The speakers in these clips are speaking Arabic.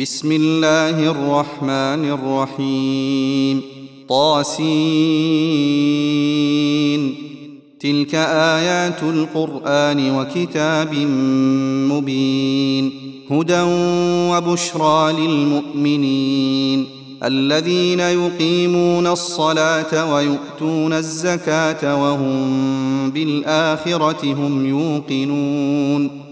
بسم الله الرحمن الرحيم. طاسين. تلك آيات القرآن وكتاب مبين. هدى وبشرى للمؤمنين. الذين يقيمون الصلاة ويؤتون الزكاة وهم بالآخرة هم يوقنون.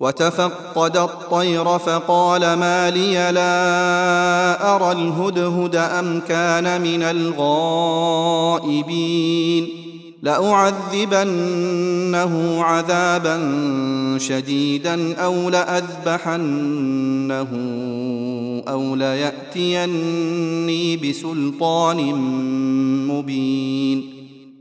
وتفقد الطير فقال ما لي لا أرى الهدهد أم كان من الغائبين لأعذبنه عذابا شديدا أو لأذبحنه أو ليأتيني بسلطان مبين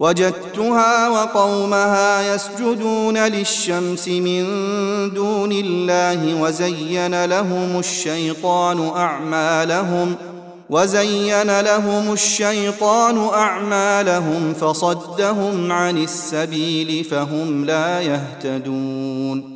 وجدتها وقومها يسجدون للشمس من دون الله وزين لهم الشيطان أعمالهم وزين لهم الشيطان أعمالهم فصدهم عن السبيل فهم لا يهتدون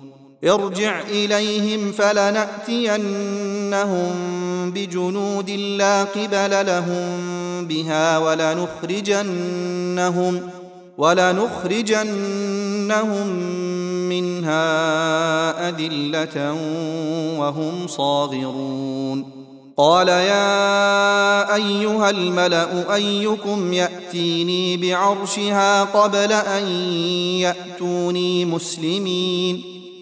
ارجع إليهم فلنأتينهم بجنود لا قبل لهم بها ولنخرجنهم ولنخرجنهم منها أذلة وهم صاغرون. قال يا أيها الملأ أيكم يأتيني بعرشها قبل أن يأتوني مسلمين؟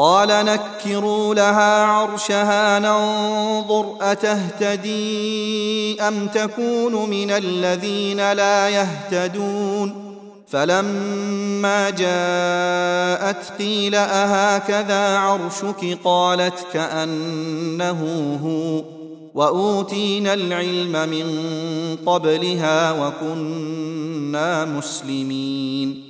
قال نكروا لها عرشها ننظر أتهتدي أم تكون من الذين لا يهتدون فلما جاءت قيل أهكذا عرشك قالت كأنه هو وأوتينا العلم من قبلها وكنا مسلمين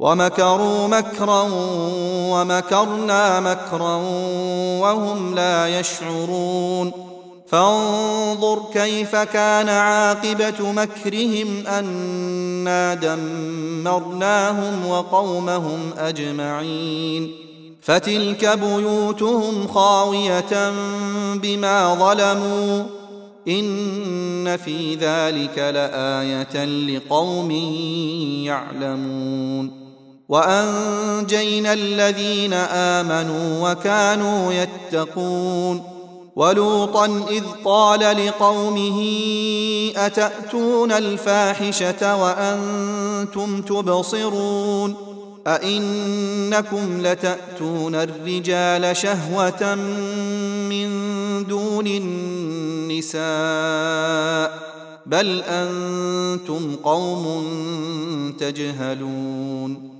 ومكروا مكرا ومكرنا مكرا وهم لا يشعرون. فانظر كيف كان عاقبة مكرهم أنا دمرناهم وقومهم أجمعين. فتلك بيوتهم خاوية بما ظلموا. إن في ذلك لآية لقوم يعلمون. وأنجينا الذين آمنوا وكانوا يتقون ولوطا إذ قال لقومه أتأتون الفاحشة وأنتم تبصرون أئنكم لتأتون الرجال شهوة من دون النساء بل أنتم قوم تجهلون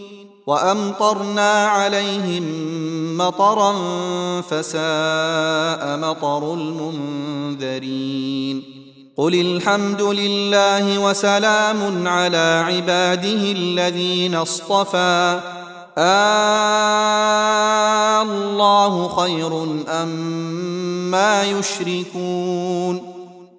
وأمطرنا عليهم مطرا فساء مطر المنذرين. قل الحمد لله وسلام على عباده الذين اصطفى. آه الله خير أم ما يشركون.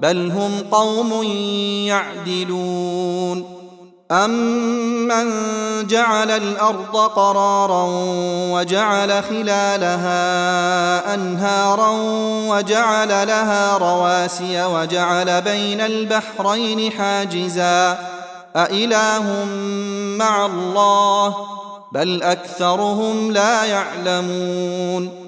بل هم قوم يعدلون. أمن جعل الأرض قرارا وجعل خلالها أنهارا وجعل لها رواسي وجعل بين البحرين حاجزا. أإله مع الله؟ بل أكثرهم لا يعلمون.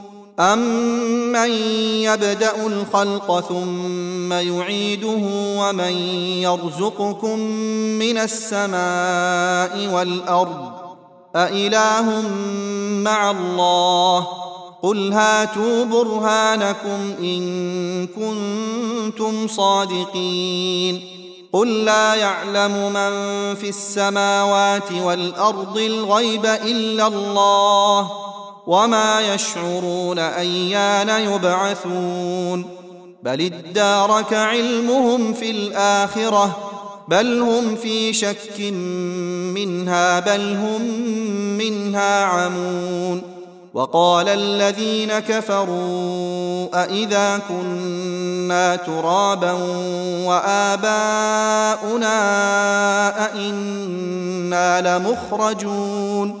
أمن يبدأ الخلق ثم يعيده ومن يرزقكم من السماء والأرض أإله مع الله قل هاتوا برهانكم إن كنتم صادقين قل لا يعلم من في السماوات والأرض الغيب إلا الله وما يشعرون ايان يبعثون بل ادارك علمهم في الاخره بل هم في شك منها بل هم منها عمون وقال الذين كفروا أإذا كنا ترابا وآباؤنا أئنا لمخرجون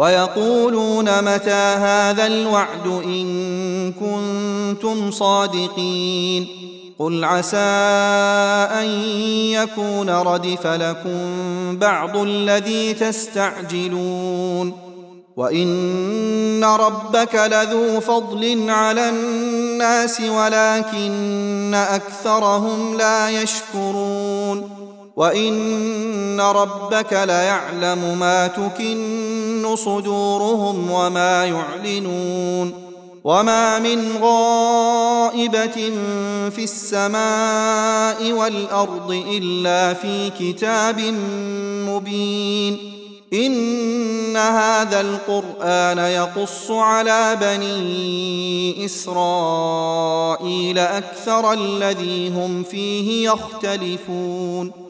ويقولون متى هذا الوعد إن كنتم صادقين قل عسى أن يكون ردف لكم بعض الذي تستعجلون وإن ربك لذو فضل على الناس ولكن أكثرهم لا يشكرون وان ربك ليعلم ما تكن صدورهم وما يعلنون وما من غائبه في السماء والارض الا في كتاب مبين ان هذا القران يقص على بني اسرائيل أكثر الذي هم فيه يختلفون